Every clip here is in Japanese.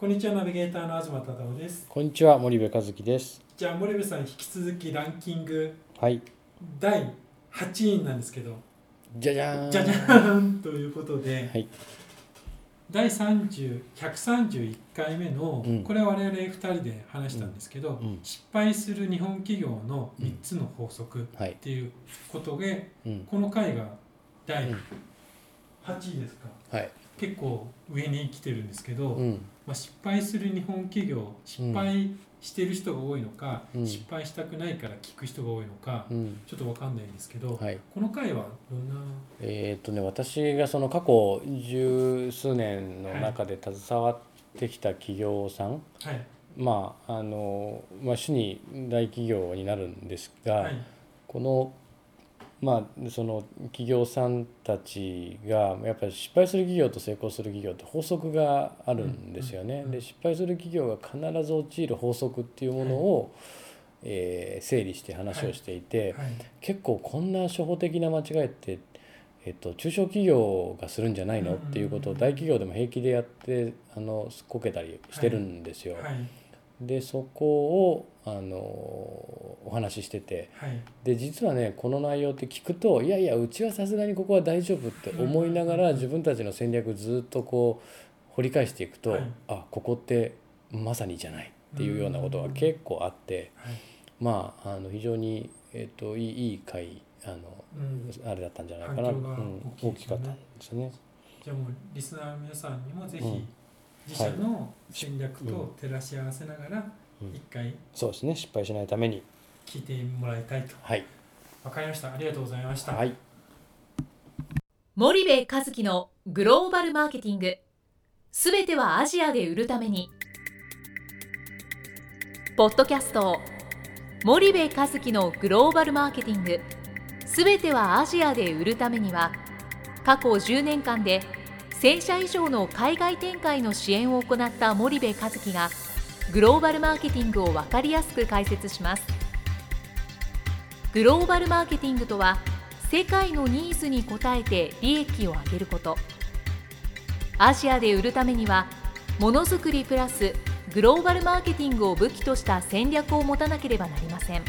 こんにちはナビゲーターの東忠夫ですこんにちは森部和樹です。じゃあ森部さん引き続きランキングはい。第8位なんですけどじゃじゃーん。じゃじゃーん ということで、はい第30 131回目の、うんこれは我々2人で話したんですけど、うん失敗する日本企業の3つの法則っはい。ていうことで、うん。この回が第うん8位ですか、はい。結構上に来てるんですけど、うん。まあ、失敗する日本企業失敗してる人が多いのか、うん失敗したくないから聞く人が多いのか、うん。ちょっと分かんないんですけど、はい。この回はどんな？えーっとね、私がその過去十数年の中で携わってきた企業さん。はいまあ、あの、まあ、主に大企業になるんですが。はいこの。まあ、その企業さんたちがやっぱり失敗する企業と成功する企業って法則があるんですよね。で失敗する企業が必ず陥る法則っていうものを、えー整理して話をしていて、はい。結構こんな初歩的な間違いって、えっと、中小企業がするんじゃないの？っていうことを大企業でも平気でやってあのこけたりしてるんですよ。はいでそこをあのお話ししてて。はい。で実はねこの内容って聞くといやいやうちはさすがにここは大丈夫って思いながら自分たちの戦略ずっとこう掘り返していくと、はい。あここってまさにじゃないっていうようなことが結構あって。はい。まあ、あの非常に、えっといいいい回あのうん、あれだったんじゃないかな、うん。大きかったんですね。じゃあもうリスナーの皆さんにもぜひ、うん自社の戦略と照らし合わせながらうん。一回そうですね。失敗しないために。聞いてもらいたいと。はい、わかりました。ありがとうございました、はい、森部和樹のグローバルマーケティング。すべてはアジアで売るために。ポッドキャスト森部和樹のグローバルマーケティング。すべてはアジアで売るためには過去10年間で1000社以上の海外展開の支援を行った森部和樹がグローバルマーケティングを分かりやすく解説します。グローバルマーケティングとは世界のニーズに応えて利益を上げること。アジアで売るためにはものづくりプラスグローバルマーケティングを武器とした戦略を持たなければなりません。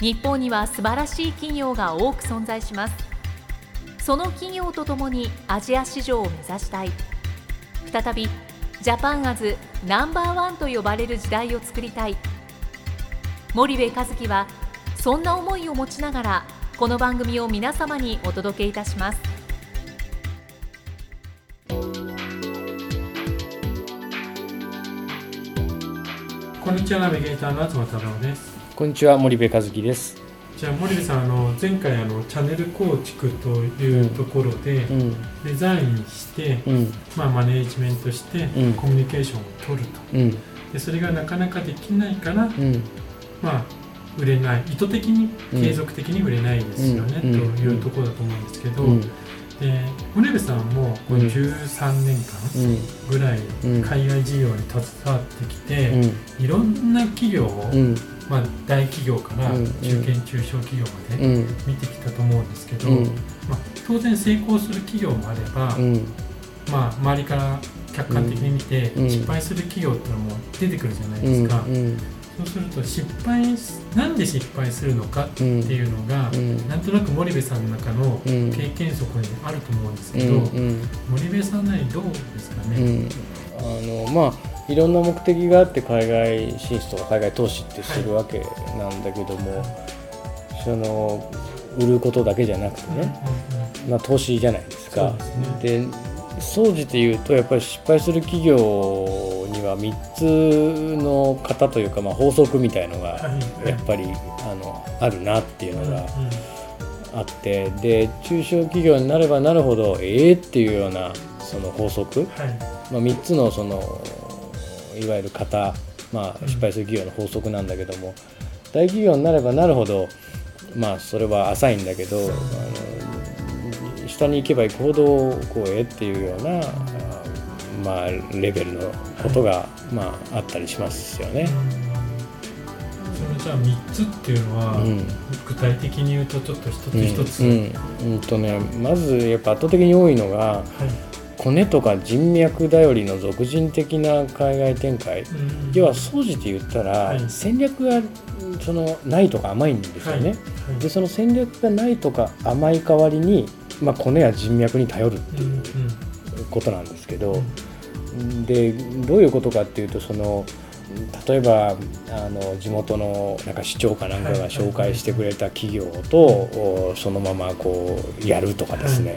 日本には素晴らしい企業が多く存在します。その企業とともにアジア市場を目指したい。再びジャパンアズナンバーワンと呼ばれる時代を作りたい。森部和樹はそんな思いを持ちながらこの番組を皆様にお届けいたします。こんにちはナビゲーターの東忠夫です。こんにちは森部和樹です。じゃあ森部さんあの前回あのチャンネル構築というところでうん。デザインして、うん。まあ、マネージメントしてうん。コミュニケーションを取ると。うん。でそれがなかなかできないから、うん。まあ、売れない。意図的に継続的に売れないですよね、というところだと思うんですけど、うん。で森部さんもこのうん。13年間ぐらいうん。海外事業に携わってきて、うん。いろんな企業を、うんまあ、大企業からうん中堅中小企業までうん。見てきたと思うんですけど、うん。まあ、当然成功する企業もあれば、うん。まあ、周りから客観的に見てうん。失敗する企業っていうのも出てくるじゃないうんですか、うん。そうすると失敗すなんで失敗するのかってうんいうのが、うん。なんとなく森部さんの中のうん。経験則にあると思うんですうけど、ん。うん。森部さんなりどうですかね、うん、あのまあいろんな目的があって海外進出とか海外投資ってするわけなんだけども、その売ることだけじゃなくてね、まあ、投資じゃないですか。で総じて言うとやっぱり失敗する企業には3つの型というか、まあ、法則みたいのがはい。やっぱりあのあるなっていうのがうんあって。で中小企業になればなるほどええっていうようなその法則、はい。まあ、3つのそのいわゆる型、まあ、失敗する企業の法則なんだけども、大企業になればなるほどまあそれは浅いんだけどあの下に行けば行くほどこうえっていうような、まあ、レベルのことが、まあ、あったりしますよね。そのじゃあ3つっていうのは、うん。具体的に言うとちょっと一つうん。一つ、うん。うんとね、まずやっぱ圧倒的に多いのが、はいコネとか人脈頼りの俗人的な海外展開。うん。要は総じて言ったら、はい。戦略がそのないとか甘いんですよね、はい。でその戦略がないとか甘い代わりに、まあ、コネや人脈に頼るってうんいうことなんですけど、うん。でどういうことかっていうとその例えばあの地元のなんか市長かなんかが紹介してくれた企業と、おそのままこうやるとかですね、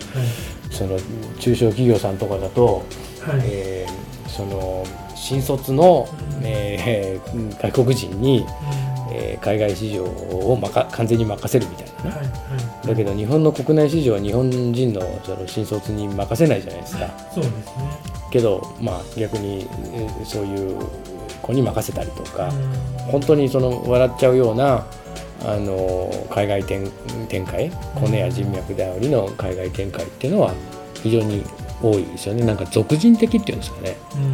その中小企業さんとかだと、はい。はいえーその新卒の、うん。えー外国人に、うん。えー海外市場をまか完全に任せるみたいなね、はいはい。だけど日本の国内市場は日本人のその新卒に任せないじゃないですか。そうですね。けど、まあ、逆にえーそういう子に任せたりとか、うん。本当にその笑っちゃうようなあの海外展展開コネや人脈頼りの海外展開っていうのは非常に多いですよね。なんか俗人的っていうんですかね。うん。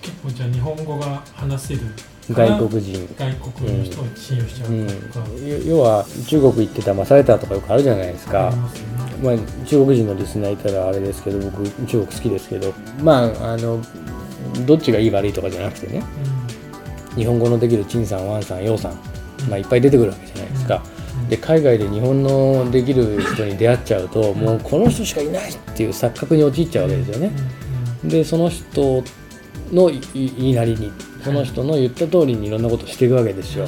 結構じゃあ日本語が話せる。外国人、外国の人を信用しちゃう、うん。要は中国行って騙されたとかよくあるじゃないですか。ね。まあ、中国人のリスナーいたらあれですけど僕中国好きですけど。まああのどっちがいい悪いとかじゃなくてね。日本語のできる陳さん、ワンさん、ヨウさんまあ、いっぱい出てくるわけじゃないですか。うんで海外で日本のできる人に出会っちゃうともうこの人しかいないっていう錯覚に陥っちゃうわけですよね。でその人のい言いなりにその人の言った通りにいろんなことをしていくわけですよ。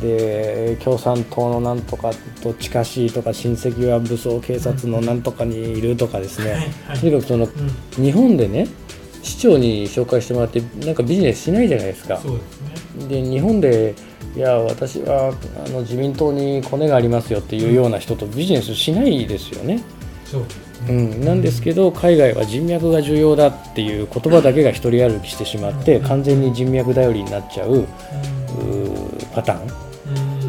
で共産党のなんとかと近しいとか親戚は武装警察のなんとかにいるとかですはいねはいとにかくそのうん日本でね市長に紹介してもらってなんかビジネスしないじゃないですか。ですねで日本でいや私はあの自民党にコネがありますよっていうような人とビジネスしないですよね。そううね。ん、なんですけど海外は人脈が重要だっていう言葉だけが一人歩きしてしまって完全に人脈頼りになっちゃうパターン。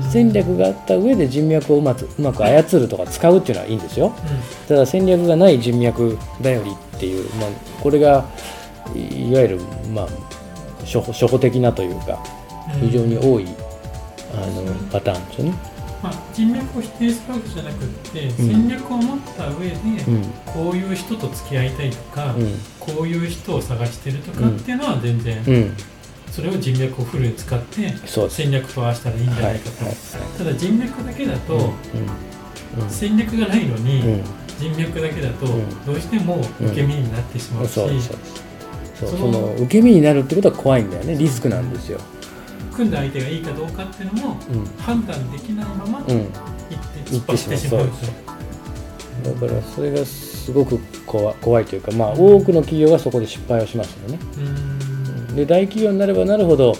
戦略があった上で人脈をうまくうまく操るとか使うっていうのはいいんですよ。うただ戦略がない人脈頼りっていう、まあ、これがいいわゆる、まあ、初歩的なというかん。非常に多いあのパターンですよね。まあ、人脈を否定するわけじゃなくって、ん。戦略を持った上で、うん。こういう人と付き合いたいとか、うん。こういう人を探してるとかっていうのは全然、うん、それを人脈をフルに使って。戦略と合わせたらいいんじゃないかと、ただ人脈だけだと、戦略がないのに、うん。人脈だけだとん。どうしても受け身になってしまうし、その受け身になるってことは怖いんだよね。リスクなんですよ。組んだ相手がいいかどうかっていうのもうん判断できないままうん、行って突っ走ってしまうと。だからそれがすごく怖怖いというか、まあ、多くの企業がそこで失敗をしますよね。うんで大企業になればなるほど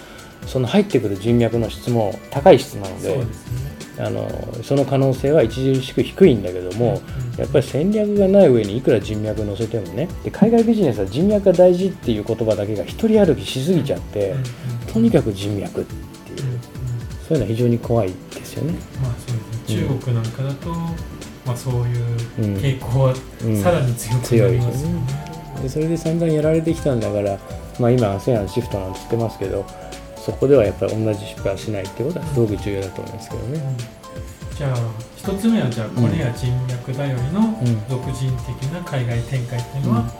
その入ってくる人脈の質も高い質なのそうでですね。あのその可能性は著しく低いんだけども、うんやっぱり戦略がない上にいくら人脈乗せてもねで海外ビジネスは人脈が大事っていう言葉だけが一人歩きしすぎちゃって、うんうん。とにかく人脈っていう、うんうん。そういうのは非常に怖いですよね。まあそうですね。中国なんかだと、まあそういううん傾向はうん。さらに強くなりますよね。でそれで散々やられてきたんだから、まあ、今 ASEAN シフトなんて言ってますけどそこではやっぱり同じ失敗はしないってことはすごく重要だと思いますけどね。じゃあ一つ目はじゃあこれや人脈頼りのうん。独人的な海外展開っていうのは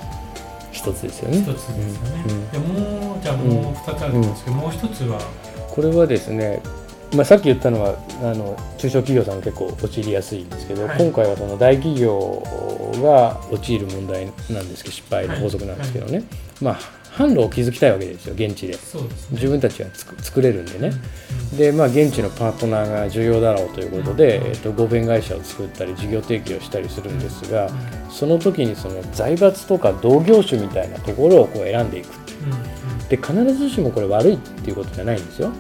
一つですよね。一つですよね。うん。うん。でもうじゃあもう二つあるんですけど、もう一つは？これはですね、まあ、さっき言ったのはあの中小企業さんが結構陥りやすいんですけど、はい。今回はその大企業が陥る問題なんですけど失敗の法則なんですけどね、まあ販路を築きたいわけですよ現地で。ね。自分たちはつく作れるんでね、うん。でまあ現地のパートナーが重要だろうということで、えっと合弁会社を作ったり事業提供したりするんですが、その時にその財閥とか同業種みたいなところをこう選んでいくう。ん。うん。で必ずしもこれ悪いっていうことじゃないんですよ。うん。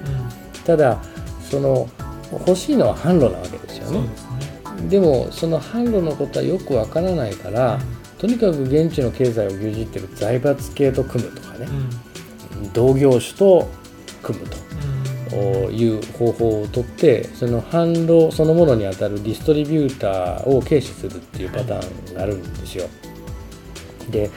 ただその欲しいのは販路なわけですよね。でもその販路のことはよくわからないから、とにかく現地の経済を牛耳ってる財閥系と組むとかね。うん。うん同業種と組むとうん。いう方法をとってその販路そのものにあたるディストリビューターを軽視するっていうパターンがあるんですよ。で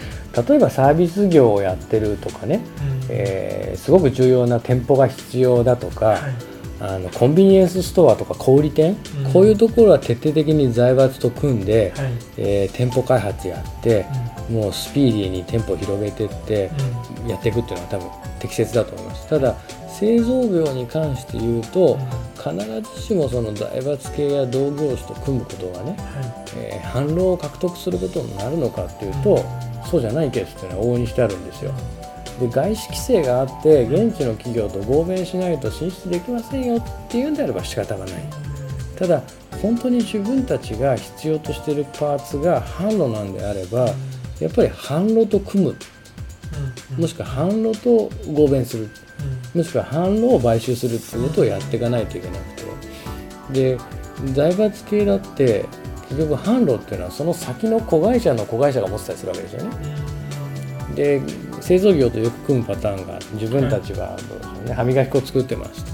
例えばサービス業をやってるとかね、うん。えーすごく重要な店舗が必要だとか、はいあのコンビニエンスストアとか小売店、うん。こういうところは徹底的に財閥と組んで、はい。えー店舗開発やって、うもうスピーディーに店舗を広げていって、ん。やっていくっていうのは多分適切だと思います。ただ製造業に関して言うと、必ずしもその財閥系や同業種と組むことがね、はえー反論を獲得することになるのかっていうと、そうじゃないケースっていうのは往々にしてあるんですよで外資規制があって現地の企業と合弁しないと進出できませんよっていうんであれば仕方がない。ただ本当に自分たちが必要としているパーツが販路なんであればやっぱり販路と組む。もしくは販路と合弁する。もしくは販路を買収するっていうことをやっていかないといけなくて。で財閥系だって結局販路っていうのはその先の子会社の子会社が持ってたりするわけですよねで製造業とよく組むパターンが自分たちはどうでしょうね歯磨き粉を作ってます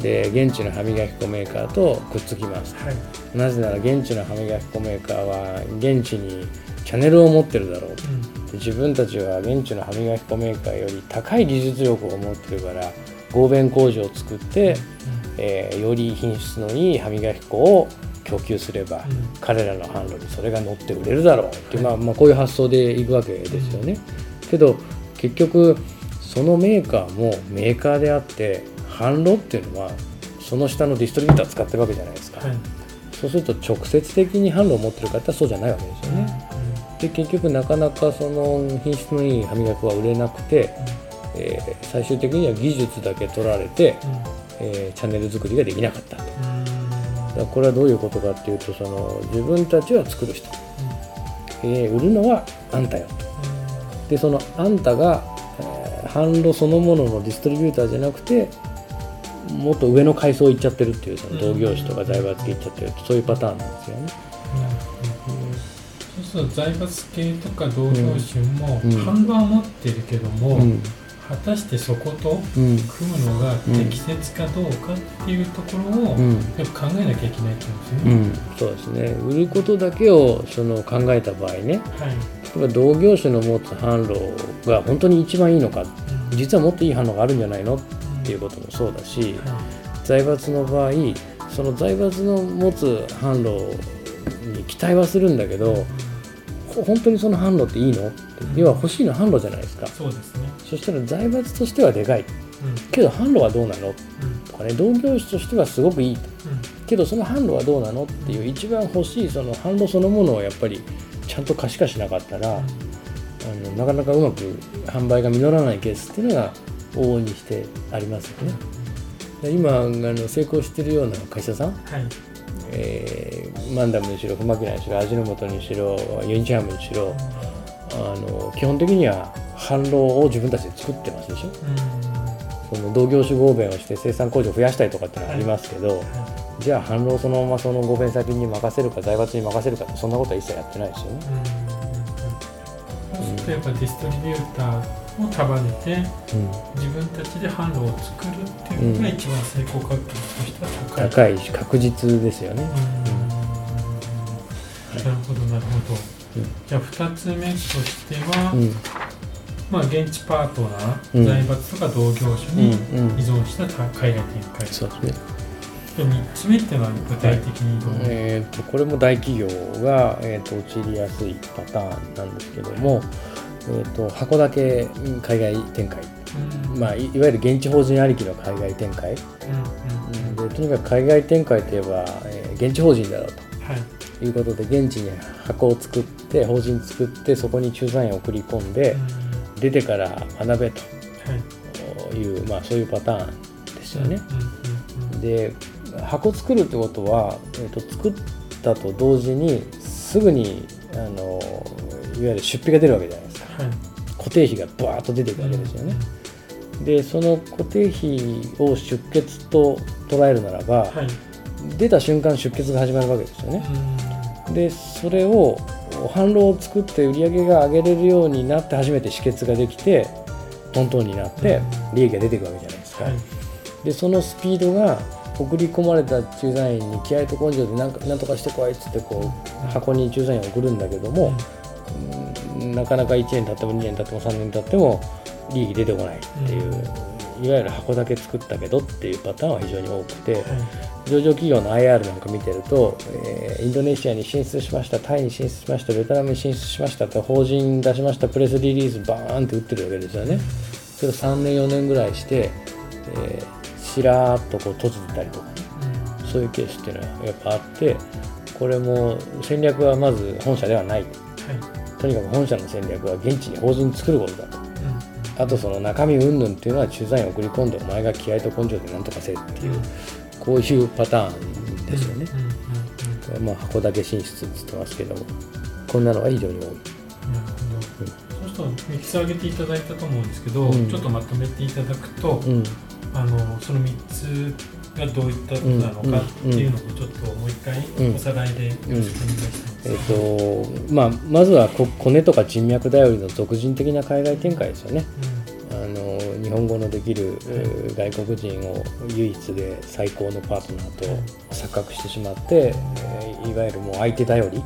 で現地の歯磨き粉メーカーとくっつきますはい。なぜなら現地の歯磨き粉メーカーは現地にチャンネルを持ってるだろうと。で自分たちは現地の歯磨き粉メーカーより高い技術力を持ってるから合弁工場を作って、えーより品質のいい歯磨き粉を供給すれば、彼らの販路にそれが乗って売れるだろう。っていう、まあ、まあこういう発想でいくわけですよね。けど結局そのメーカーもメーカーであって販路っていうのはその下のディストリビューター使ってるわけじゃないですか、はい。そうすると直接的に販路を持ってる方はそうじゃないわけですよね。で結局なかなかその品質のいい歯磨き粉は売れなくて、えー最終的には技術だけ取られて、えーチャンネル作りができなかったと。これはどういうことかっていうとその自分たちは作る人、えー売るのはあんたよと。でそのあんたが、えー販路そのもののディストリビューターじゃなくてもっと上の階層行っちゃってるっていうその同業種とか財閥系行っちゃってるそういうパターンなんですよね。そうすると財閥系とか同業種もうん。販路は持ってるけども、うん果たしてそことうん。組むのが適切かどうかっていうところをうん。よく考えなきゃいけないってことですよね。うん、そうですね。売ることだけをその考えた場合ね。はい、例えば同業種の持つ販路が本当に一番いいのか。うん。実はもっといい販路があるんじゃないのっっていうこともそうだしは財閥の場合その財閥の持つ販路に期待はするんだけどほ本当にその販路っていいの？って要は欲しいのは販路じゃないですか。い、そうですね。そしたら財閥としてはでかい。うん。けど販路はどうなの？うん。とかね同業種としてはすごくいいうん。けどその販路はどうなのっていう一番欲しいその販路そのものをやっぱりちゃんと可視化しなかったらあのなかなかうまく販売が実らないケースっていうのが往々にしてありますよね。で今あの成功してるような会社さん、はい、えーマンダムにしろフマキナにしろ味の素にしろユニチャームにしろあの基本的には販路を自分たちで作ってますでしょ？その同業種合弁をして生産工場を増やしたりとかってのはありますけど、じゃあ販路をそのままその合弁先に任せるか財閥に任せるかってそんなことは一切やってないですよね。そうするとやっぱディストリビューターを束ねて自分たちで販路を作るっていうのが一番成功確率としては高い。高いし確実ですよね。なるほどなるほど。うん。じゃあ2つ目としては、うんまあ現地パートナー、うん。財閥とか同業種うんにうん。依存した海外展開。そうですね。で3つ目っていうのは具体的にどう、えー、とこれも大企業が、えー、と陥りやすいパターンなんですけども、えー、と箱だけうん海外展開、うん。まあ、いいわゆる現地法人ありきの海外展開、うんうんでとにかく海外展開といえば、えー現地法人だろうはい。ということで現地に箱を作って法人作ってそこに駐在員を送り込んでうん出てから学べと。はい。いう、まあ、そういうパターンですよね。で箱作るってことは、えー、と作ったと同時にすぐにあのいわゆる出費が出るわけじゃないですか。はい。固定費がバーッと出ていくわけですよね、でその固定費を出血と捉えるならば、はい。出た瞬間出血が始まるわけですよね。うん。でそれを販路を作って売り上げが上げれるようになって初めて止血ができてトントンになって利益が出ていくわけじゃないですか、はい。でそのスピードが送り込まれた駐在員に気合と根性でなんかなんとかしてこいっつってこう箱に駐在員を送るんだけども、なかなか1年経っても2年経っても3年経っても利益出てこないっていう、いわゆる箱だけ作ったけどっていうパターンは非常に多くて、上場企業の IR なんか見てると、えー、インドネシアに進出しましたタイに進出しましたベトナムに進出しましたって法人出しましたプレスリリースバーンって打ってるわけですよね。それを3年4年ぐらいして、えー、しらーっとこう閉じてたりとか、そういうケースっていうのはやっぱあってこれも戦略はまず本社ではない、はい、とにかく本社の戦略は現地に法人作ることだと、うん、あとその中身云々っていうのは駐在員送り込んでお前が気合と根性で何とかせっていう、うん、こういうパターンですよね、これも箱だけ進出って言ってますけどもこんなのが非常に多い。なるほど、そうすると3つ挙げていただいたと思うんですけど、ちょっとまとめていただくと、あのその3つがどういったことなのかっていうのをちょっともう一回おさらいでよろしくお願いしたいんです、えーとまあ、まずはコネとか人脈頼りの俗人的な海外展開ですよね。日本語のできる外国人を唯一で最高のパートナーと錯覚してしまって、いわゆるもう相手頼り、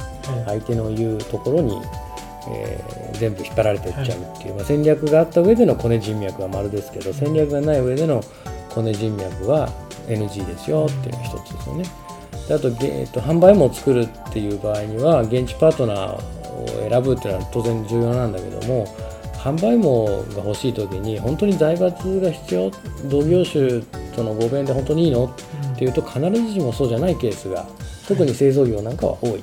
相手の言うところにえー、全部引っ張られていっちゃうっていう、はい、まあ、戦略があった上でのコネ人脈は丸ですけど戦略がない上でのコネ人脈は NG ですよっていうのが一つですよね。であと,、えーと、販売網を作るっていう場合には現地パートナーを選ぶっていうのは当然重要なんだけども販売網が欲しい時に本当に財閥が必要同業種との合弁で本当にいいのっていうと必ずしもそうじゃないケースが特に製造業なんかは多い、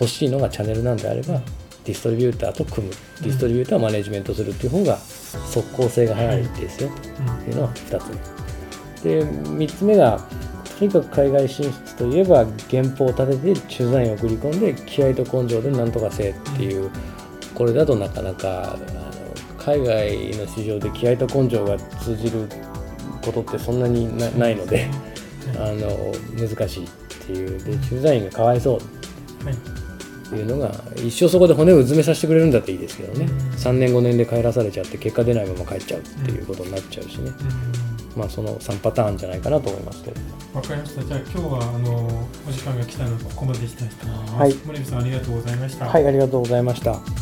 欲しいのがチャンネルなんであればディストリビューターと組む。ディストリビューターをマネジメントするっていう方が即効性が早いですよ。っていうのは2つ目。で3つ目がとにかく海外進出といえば原稿を立てて駐在員を送り込んで気合と根性で何とかせっていうこれだとなかなか海外の市場で気合と根性が通じることってそんなにな いのであの難しいっていうで駐在員がかわいそうっていうのが一生そこで骨をうずめさせてくれるんだっていいですけどね。3年5年で帰らされちゃって結果出ないまま帰っちゃうっていうことになっちゃうしね。まあ、その3パターンじゃないかなと思います。けどわかりました。じゃあ今日はあのお時間が来たのでここまでしたいと思います、はい、森部さんありがとうございました。はいありがとうございました